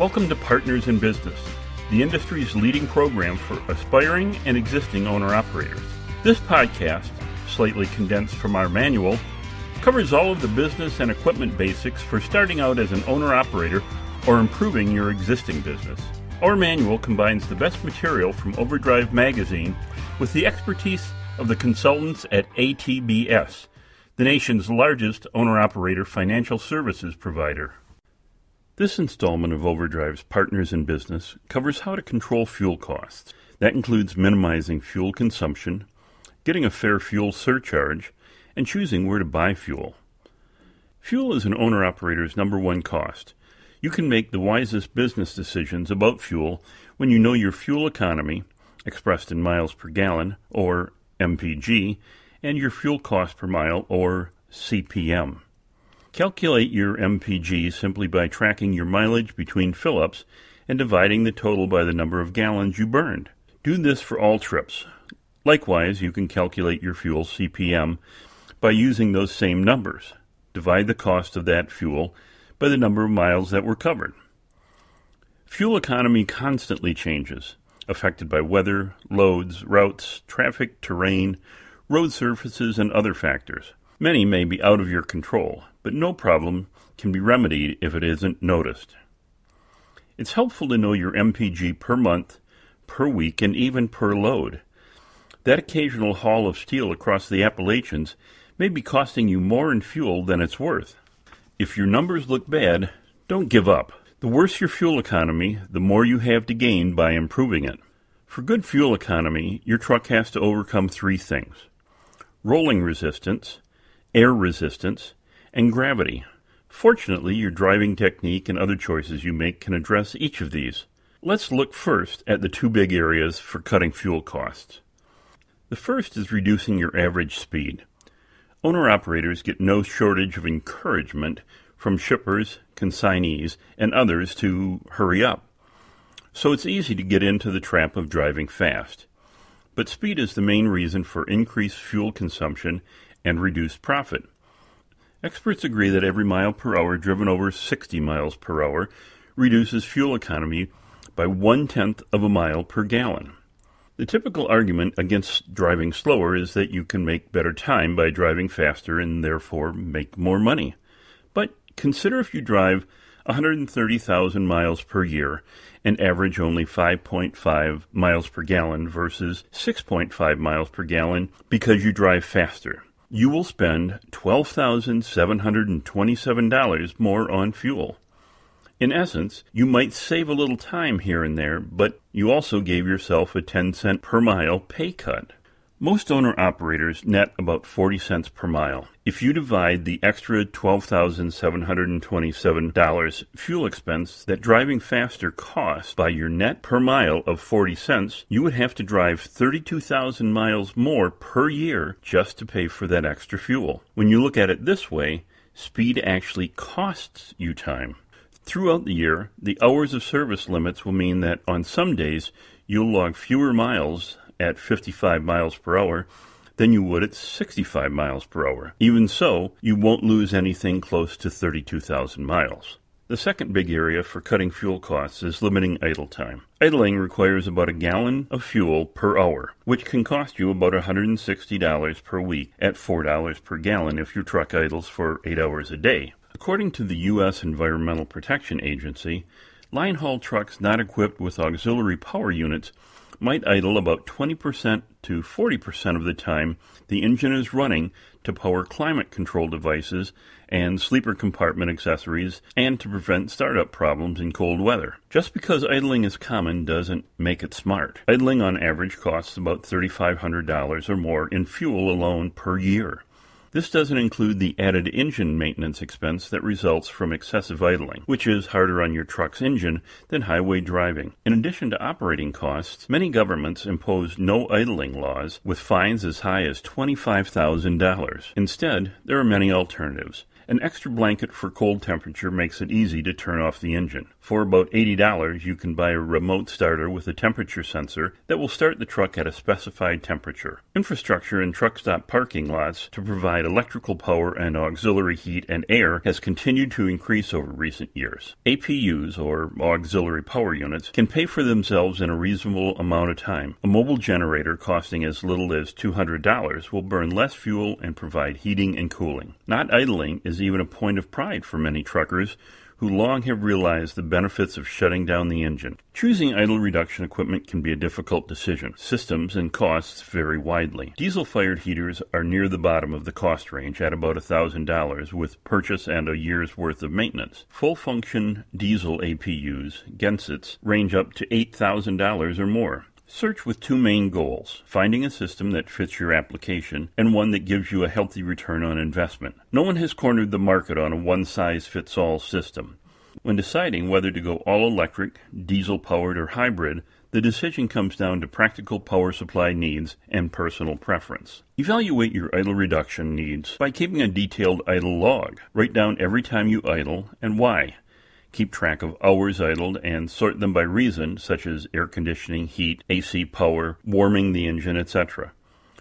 Welcome to Partners in Business, the industry's leading program for aspiring and existing owner operators. This podcast, slightly condensed from our manual, covers all of the business and equipment basics for starting out as an owner operator or improving your existing business. Our manual combines the best material from Overdrive magazine with the expertise of the consultants at ATBS, the nation's largest owner operator financial services provider. This installment of Overdrive's Partners in Business covers how to control fuel costs. That includes minimizing fuel consumption, getting a fair fuel surcharge, and choosing where to buy fuel. Fuel is an owner operator's number one cost. You can make the wisest business decisions about fuel when you know your fuel economy, expressed in miles per gallon, or MPG, and your fuel cost per mile, or CPM. Calculate your MPG simply by tracking your mileage between fill ups and dividing the total by the number of gallons you burned. Do this for all trips. Likewise, you can calculate your fuel CPM by using those same numbers. Divide the cost of that fuel by the number of miles that were covered. Fuel economy constantly changes, affected by weather, loads, routes, traffic, terrain, road surfaces, and other factors. Many may be out of your control, but no problem can be remedied if it isn't noticed. It's helpful to know your MPG per month, per week, and even per load. That occasional haul of steel across the Appalachians may be costing you more in fuel than it's worth. If your numbers look bad, don't give up. The worse your fuel economy, the more you have to gain by improving it. For good fuel economy, your truck has to overcome three things rolling resistance, air resistance, and gravity. Fortunately, your driving technique and other choices you make can address each of these. Let's look first at the two big areas for cutting fuel costs. The first is reducing your average speed. Owner operators get no shortage of encouragement from shippers, consignees, and others to hurry up. So it's easy to get into the trap of driving fast. But speed is the main reason for increased fuel consumption and reduced profit. Experts agree that every mile per hour driven over 60 miles per hour reduces fuel economy by one tenth of a mile per gallon. The typical argument against driving slower is that you can make better time by driving faster and therefore make more money. But consider if you drive 130,000 miles per year and average only 5.5 miles per gallon versus 6.5 miles per gallon because you drive faster. You will spend $12,727 more on fuel. In essence, you might save a little time here and there, but you also gave yourself a 10 cent per mile pay cut. Most owner operators net about 40 cents per mile. If you divide the extra $12,727 fuel expense that driving faster costs by your net per mile of 40 cents, you would have to drive 32,000 miles more per year just to pay for that extra fuel. When you look at it this way, speed actually costs you time. Throughout the year, the hours of service limits will mean that on some days you'll log fewer miles at 55 miles per hour than you would at 65 miles per hour. Even so, you won't lose anything close to 32,000 miles. The second big area for cutting fuel costs is limiting idle time. Idling requires about a gallon of fuel per hour, which can cost you about $160 per week at $4 per gallon if your truck idles for 8 hours a day. According to the U.S. Environmental Protection Agency, line haul trucks not equipped with auxiliary power units might idle about 20% to 40% of the time the engine is running to power climate control devices and sleeper compartment accessories and to prevent startup problems in cold weather. Just because idling is common doesn't make it smart. Idling on average costs about $3,500 or more in fuel alone per year. This doesn't include the added engine maintenance expense that results from excessive idling, which is harder on your truck's engine than highway driving. In addition to operating costs, many governments impose no idling laws with fines as high as $25,000. Instead, there are many alternatives. An extra blanket for cold temperature makes it easy to turn off the engine. For about $80, you can buy a remote starter with a temperature sensor that will start the truck at a specified temperature. Infrastructure in truck stop parking lots to provide electrical power and auxiliary heat and air has continued to increase over recent years. APUs, or auxiliary power units, can pay for themselves in a reasonable amount of time. A mobile generator costing as little as $200 will burn less fuel and provide heating and cooling. Not idling is even a point of pride for many truckers who long have realized the benefits of shutting down the engine. Choosing idle reduction equipment can be a difficult decision. Systems and costs vary widely. Diesel fired heaters are near the bottom of the cost range at about $1,000 with purchase and a year's worth of maintenance. Full function diesel APUs, Gensets, range up to $8,000 or more. Search with two main goals finding a system that fits your application and one that gives you a healthy return on investment. No one has cornered the market on a one size fits all system. When deciding whether to go all electric, diesel powered, or hybrid, the decision comes down to practical power supply needs and personal preference. Evaluate your idle reduction needs by keeping a detailed idle log. Write down every time you idle and why keep track of hours idled, and sort them by reason, such as air conditioning, heat, AC power, warming the engine, etc.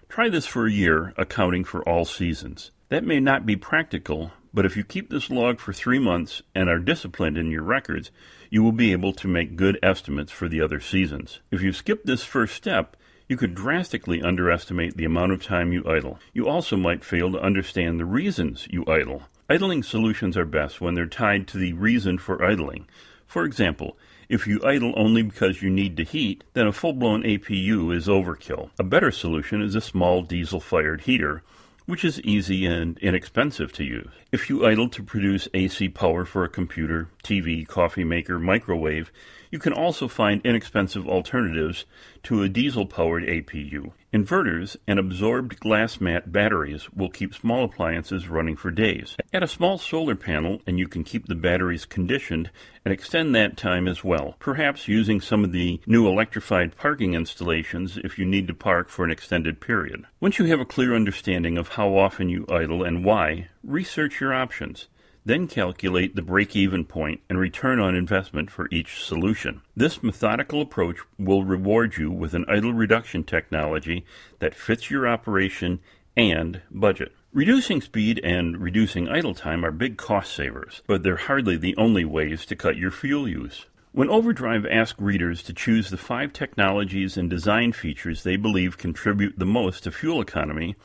Try this for a year, accounting for all seasons. That may not be practical, but if you keep this log for three months and are disciplined in your records, you will be able to make good estimates for the other seasons. If you skip this first step, you could drastically underestimate the amount of time you idle. You also might fail to understand the reasons you idle. Idling solutions are best when they're tied to the reason for idling. For example, if you idle only because you need to heat, then a full blown APU is overkill. A better solution is a small diesel fired heater, which is easy and inexpensive to use. If you idle to produce AC power for a computer, TV, coffee maker, microwave, you can also find inexpensive alternatives to a diesel powered APU. Inverters and absorbed glass mat batteries will keep small appliances running for days. Add a small solar panel and you can keep the batteries conditioned and extend that time as well, perhaps using some of the new electrified parking installations if you need to park for an extended period. Once you have a clear understanding of how often you idle and why, research your options. Then calculate the break even point and return on investment for each solution. This methodical approach will reward you with an idle reduction technology that fits your operation and budget. Reducing speed and reducing idle time are big cost savers, but they're hardly the only ways to cut your fuel use. When Overdrive asked readers to choose the five technologies and design features they believe contribute the most to fuel economy,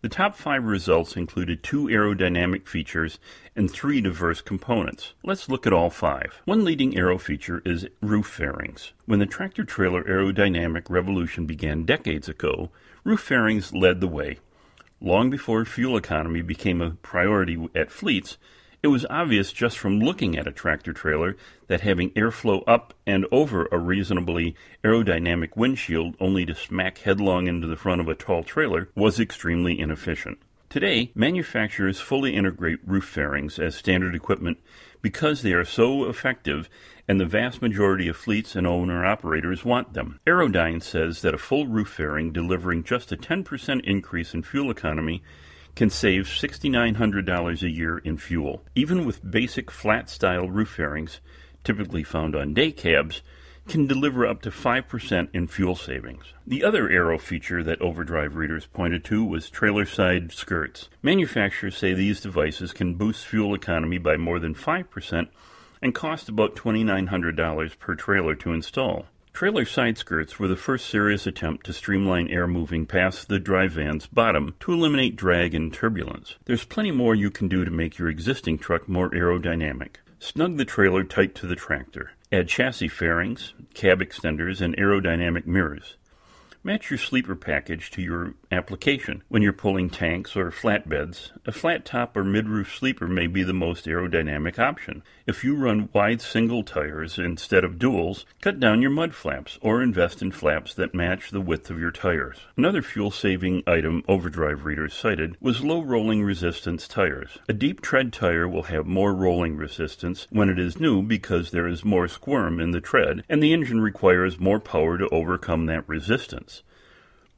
the top five results included two aerodynamic features and three diverse components. Let's look at all five. One leading aero feature is roof fairings. When the tractor trailer aerodynamic revolution began decades ago, roof fairings led the way. Long before fuel economy became a priority at fleets, it was obvious just from looking at a tractor trailer that having airflow up and over a reasonably aerodynamic windshield only to smack headlong into the front of a tall trailer was extremely inefficient. Today, manufacturers fully integrate roof fairings as standard equipment because they are so effective and the vast majority of fleets and owner operators want them. Aerodyne says that a full roof fairing delivering just a 10% increase in fuel economy can save $6,900 a year in fuel. Even with basic flat style roof fairings, typically found on day cabs, can deliver up to 5% in fuel savings. The other aero feature that Overdrive readers pointed to was trailer side skirts. Manufacturers say these devices can boost fuel economy by more than 5% and cost about $2,900 per trailer to install. Trailer side skirts were the first serious attempt to streamline air moving past the drive van's bottom to eliminate drag and turbulence. There's plenty more you can do to make your existing truck more aerodynamic. Snug the trailer tight to the tractor. Add chassis fairings, cab extenders, and aerodynamic mirrors. Match your sleeper package to your application. When you're pulling tanks or flatbeds, a flat top or mid roof sleeper may be the most aerodynamic option. If you run wide single tires instead of duals, cut down your mud flaps or invest in flaps that match the width of your tires. Another fuel saving item Overdrive readers cited was low rolling resistance tires. A deep tread tire will have more rolling resistance when it is new because there is more squirm in the tread and the engine requires more power to overcome that resistance.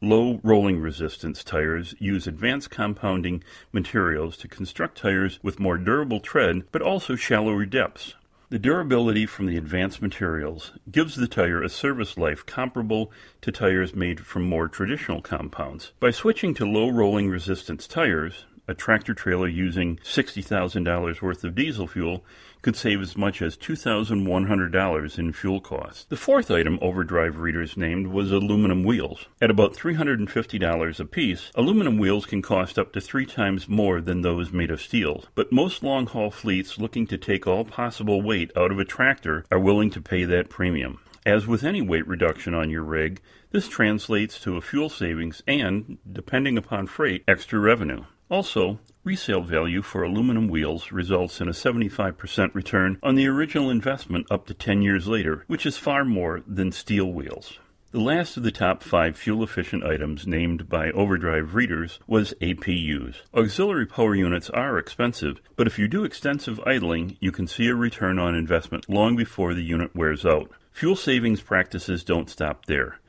Low rolling resistance tires use advanced compounding materials to construct tires with more durable tread but also shallower depths. The durability from the advanced materials gives the tire a service life comparable to tires made from more traditional compounds. By switching to low rolling resistance tires, a tractor trailer using $60,000 worth of diesel fuel could save as much as $2,100 in fuel costs. The fourth item Overdrive readers named was aluminum wheels. At about $350 a piece, aluminum wheels can cost up to three times more than those made of steel, but most long haul fleets looking to take all possible weight out of a tractor are willing to pay that premium. As with any weight reduction on your rig, this translates to a fuel savings and, depending upon freight, extra revenue. Also, resale value for aluminum wheels results in a 75% return on the original investment up to 10 years later, which is far more than steel wheels. The last of the top five fuel efficient items named by Overdrive readers was APUs. Auxiliary power units are expensive, but if you do extensive idling, you can see a return on investment long before the unit wears out. Fuel savings practices don't stop there.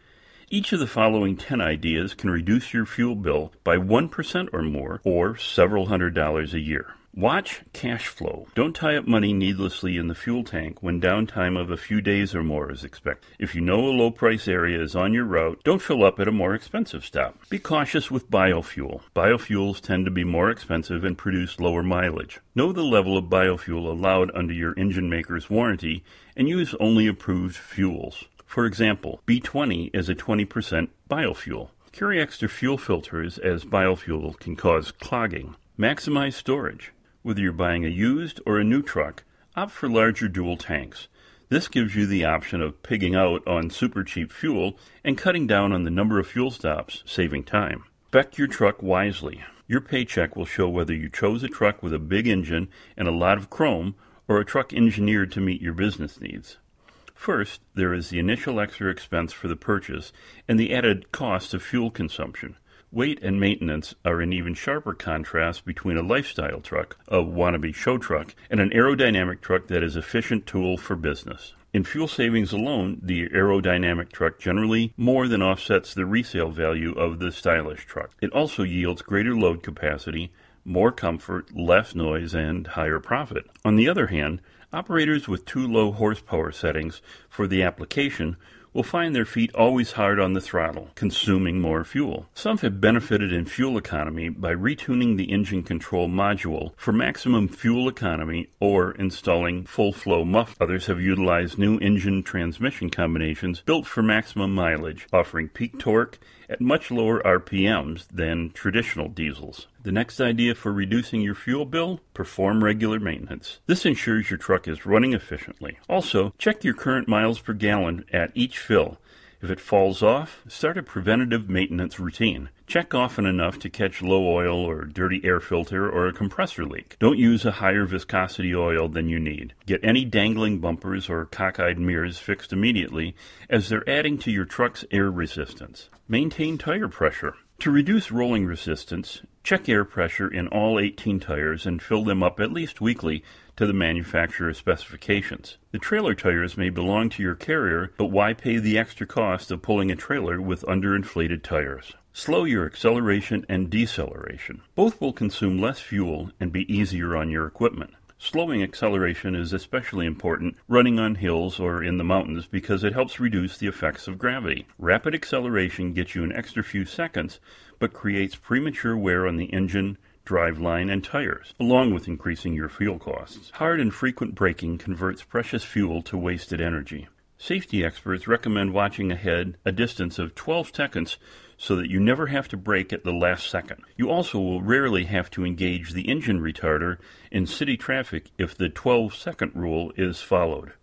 Each of the following 10 ideas can reduce your fuel bill by 1% or more, or several hundred dollars a year. Watch cash flow. Don't tie up money needlessly in the fuel tank when downtime of a few days or more is expected. If you know a low price area is on your route, don't fill up at a more expensive stop. Be cautious with biofuel. Biofuels tend to be more expensive and produce lower mileage. Know the level of biofuel allowed under your engine maker's warranty and use only approved fuels. For example, B20 is a 20% biofuel. Carry extra fuel filters as biofuel can cause clogging. Maximize storage. Whether you're buying a used or a new truck, opt for larger dual tanks. This gives you the option of pigging out on super cheap fuel and cutting down on the number of fuel stops, saving time. Spec your truck wisely. Your paycheck will show whether you chose a truck with a big engine and a lot of chrome or a truck engineered to meet your business needs. First, there is the initial extra expense for the purchase and the added cost of fuel consumption. Weight and maintenance are an even sharper contrast between a lifestyle truck, a wannabe show truck, and an aerodynamic truck that is efficient tool for business. In fuel savings alone, the aerodynamic truck generally more than offsets the resale value of the stylish truck. It also yields greater load capacity, more comfort, less noise, and higher profit. On the other hand, Operators with too low horsepower settings for the application will find their feet always hard on the throttle, consuming more fuel. Some have benefited in fuel economy by retuning the engine control module for maximum fuel economy or installing full flow muff. Others have utilized new engine transmission combinations built for maximum mileage, offering peak torque at much lower RPMs than traditional diesels. The next idea for reducing your fuel bill? Perform regular maintenance. This ensures your truck is running efficiently. Also, check your current miles per gallon at each fill. If it falls off, start a preventative maintenance routine. Check often enough to catch low oil or dirty air filter or a compressor leak. Don't use a higher viscosity oil than you need. Get any dangling bumpers or cockeyed mirrors fixed immediately as they're adding to your truck's air resistance. Maintain tire pressure. To reduce rolling resistance, check air pressure in all 18 tires and fill them up at least weekly to the manufacturer's specifications. The trailer tires may belong to your carrier, but why pay the extra cost of pulling a trailer with underinflated tires? Slow your acceleration and deceleration. Both will consume less fuel and be easier on your equipment. Slowing acceleration is especially important running on hills or in the mountains because it helps reduce the effects of gravity. Rapid acceleration gets you an extra few seconds, but creates premature wear on the engine, driveline, and tires, along with increasing your fuel costs. Hard and frequent braking converts precious fuel to wasted energy. Safety experts recommend watching ahead a distance of 12 seconds so that you never have to brake at the last second. You also will rarely have to engage the engine retarder in city traffic if the 12 second rule is followed.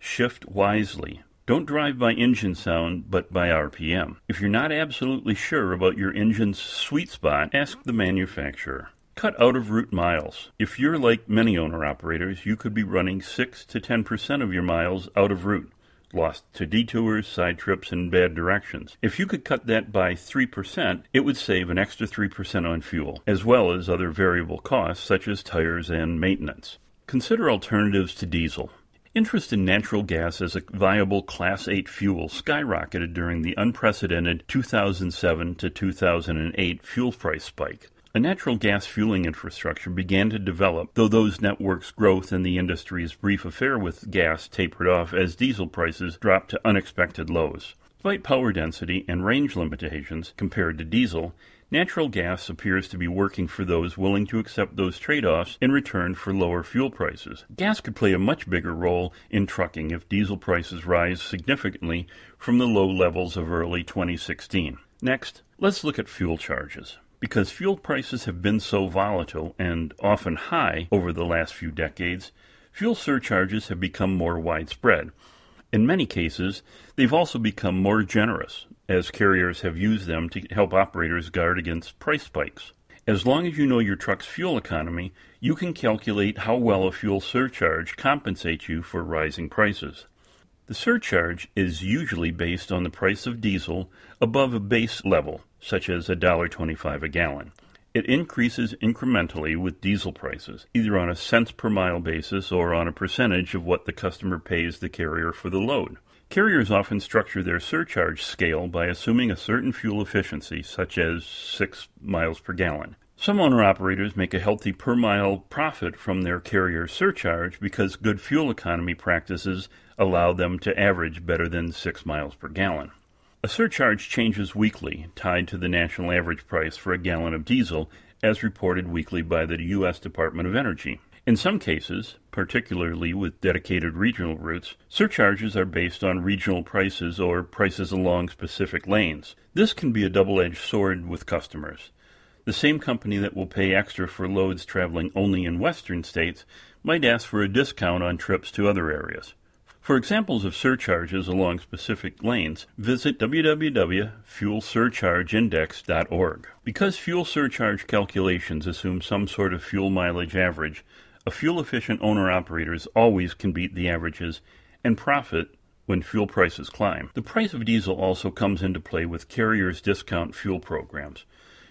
Shift wisely. Don't drive by engine sound, but by RPM. If you're not absolutely sure about your engine's sweet spot, ask the manufacturer. Cut out of route miles. If you're like many owner operators, you could be running 6 to 10% of your miles out of route lost to detours, side trips, and bad directions. If you could cut that by 3%, it would save an extra 3% on fuel, as well as other variable costs such as tires and maintenance. Consider alternatives to diesel. Interest in natural gas as a viable Class 8 fuel skyrocketed during the unprecedented 2007 to 2008 fuel price spike. A natural gas fueling infrastructure began to develop, though those networks' growth and the industry's brief affair with gas tapered off as diesel prices dropped to unexpected lows. Despite power density and range limitations compared to diesel, Natural gas appears to be working for those willing to accept those trade offs in return for lower fuel prices. Gas could play a much bigger role in trucking if diesel prices rise significantly from the low levels of early 2016. Next, let's look at fuel charges. Because fuel prices have been so volatile and often high over the last few decades, fuel surcharges have become more widespread. In many cases, they've also become more generous, as carriers have used them to help operators guard against price spikes. As long as you know your truck's fuel economy, you can calculate how well a fuel surcharge compensates you for rising prices. The surcharge is usually based on the price of diesel above a base level, such as $1.25 a gallon. It increases incrementally with diesel prices, either on a cents per mile basis or on a percentage of what the customer pays the carrier for the load. Carriers often structure their surcharge scale by assuming a certain fuel efficiency, such as 6 miles per gallon. Some owner operators make a healthy per mile profit from their carrier surcharge because good fuel economy practices allow them to average better than 6 miles per gallon. A surcharge changes weekly, tied to the national average price for a gallon of diesel, as reported weekly by the U.S. Department of Energy. In some cases, particularly with dedicated regional routes, surcharges are based on regional prices or prices along specific lanes. This can be a double edged sword with customers. The same company that will pay extra for loads traveling only in western states might ask for a discount on trips to other areas. For examples of surcharges along specific lanes, visit www.fuelsurchargeindex.org. Because fuel surcharge calculations assume some sort of fuel mileage average, a fuel efficient owner operators always can beat the averages and profit when fuel prices climb. The price of diesel also comes into play with carriers' discount fuel programs.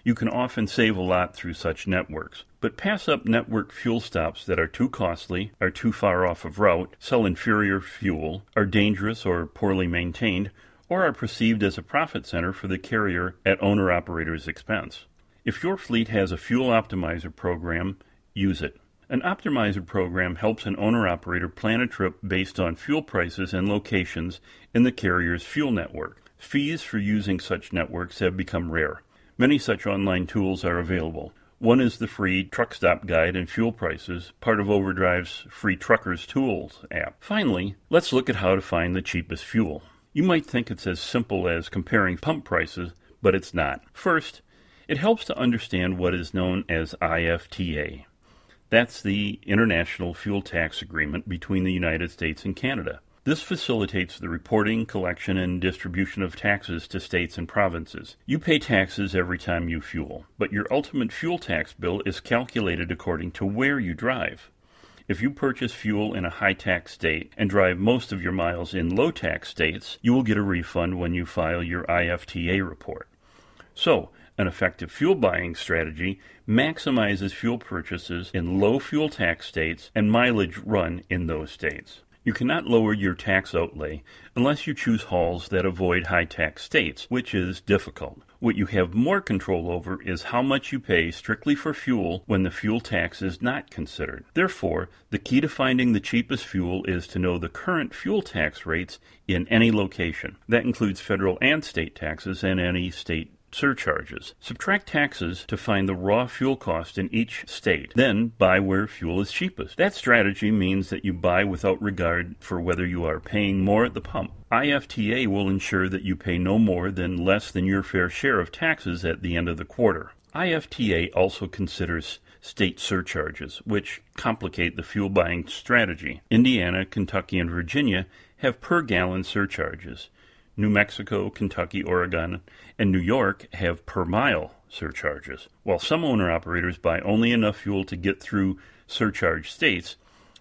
You can often save a lot through such networks, but pass up network fuel stops that are too costly, are too far off of route, sell inferior fuel, are dangerous or poorly maintained, or are perceived as a profit center for the carrier at owner operator's expense. If your fleet has a fuel optimizer program, use it. An optimizer program helps an owner operator plan a trip based on fuel prices and locations in the carrier's fuel network. Fees for using such networks have become rare. Many such online tools are available. One is the free Truck Stop Guide and Fuel Prices, part of Overdrive's free Truckers Tools app. Finally, let's look at how to find the cheapest fuel. You might think it's as simple as comparing pump prices, but it's not. First, it helps to understand what is known as IFTA. That's the International Fuel Tax Agreement between the United States and Canada. This facilitates the reporting, collection, and distribution of taxes to states and provinces. You pay taxes every time you fuel, but your ultimate fuel tax bill is calculated according to where you drive. If you purchase fuel in a high tax state and drive most of your miles in low tax states, you will get a refund when you file your IFTA report. So, an effective fuel buying strategy maximizes fuel purchases in low fuel tax states and mileage run in those states. You cannot lower your tax outlay unless you choose hauls that avoid high tax states, which is difficult. What you have more control over is how much you pay strictly for fuel when the fuel tax is not considered. Therefore, the key to finding the cheapest fuel is to know the current fuel tax rates in any location. That includes federal and state taxes and any state surcharges. Subtract taxes to find the raw fuel cost in each state. Then buy where fuel is cheapest. That strategy means that you buy without regard for whether you are paying more at the pump. IFTA will ensure that you pay no more than less than your fair share of taxes at the end of the quarter. IFTA also considers state surcharges, which complicate the fuel buying strategy. Indiana, Kentucky, and Virginia have per gallon surcharges. New Mexico, Kentucky, Oregon, and New York have per mile surcharges. While some owner operators buy only enough fuel to get through surcharge states,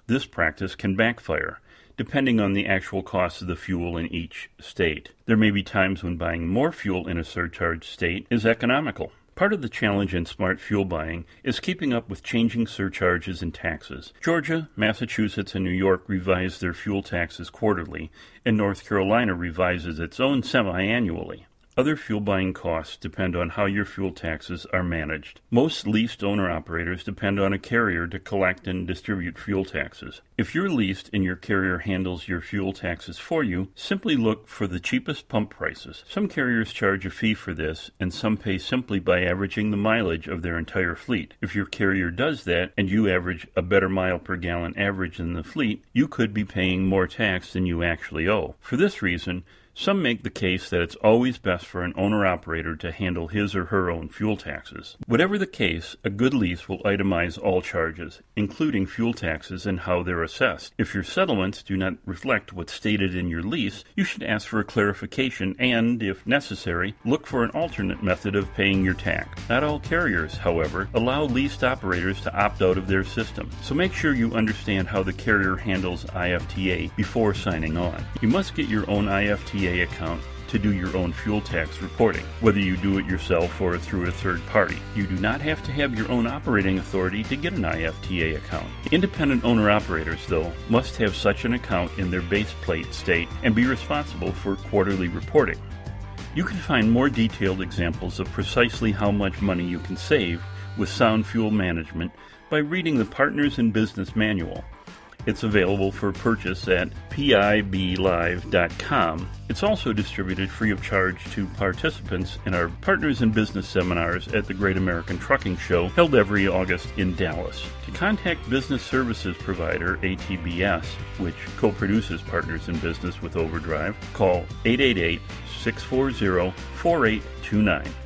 this practice can backfire, depending on the actual cost of the fuel in each state. There may be times when buying more fuel in a surcharge state is economical. Part of the challenge in smart fuel buying is keeping up with changing surcharges and taxes. Georgia, Massachusetts, and New York revise their fuel taxes quarterly, and North Carolina revises its own semi annually. Other fuel buying costs depend on how your fuel taxes are managed. Most leased owner operators depend on a carrier to collect and distribute fuel taxes. If you're leased and your carrier handles your fuel taxes for you, simply look for the cheapest pump prices. Some carriers charge a fee for this, and some pay simply by averaging the mileage of their entire fleet. If your carrier does that and you average a better mile per gallon average than the fleet, you could be paying more tax than you actually owe. For this reason, some make the case that it's always best for an owner operator to handle his or her own fuel taxes. Whatever the case, a good lease will itemize all charges, including fuel taxes and how they're assessed. If your settlements do not reflect what's stated in your lease, you should ask for a clarification and, if necessary, look for an alternate method of paying your tax. Not all carriers, however, allow leased operators to opt out of their system, so make sure you understand how the carrier handles IFTA before signing on. You must get your own IFTA account to do your own fuel tax reporting, whether you do it yourself or through a third party. You do not have to have your own operating authority to get an IFTA account. Independent owner operators, though, must have such an account in their base plate state and be responsible for quarterly reporting. You can find more detailed examples of precisely how much money you can save with sound fuel management by reading the Partners in Business Manual. It's available for purchase at piblive.com. It's also distributed free of charge to participants in our Partners in Business seminars at the Great American Trucking Show held every August in Dallas. To contact business services provider ATBS, which co produces Partners in Business with Overdrive, call 888 640 4829.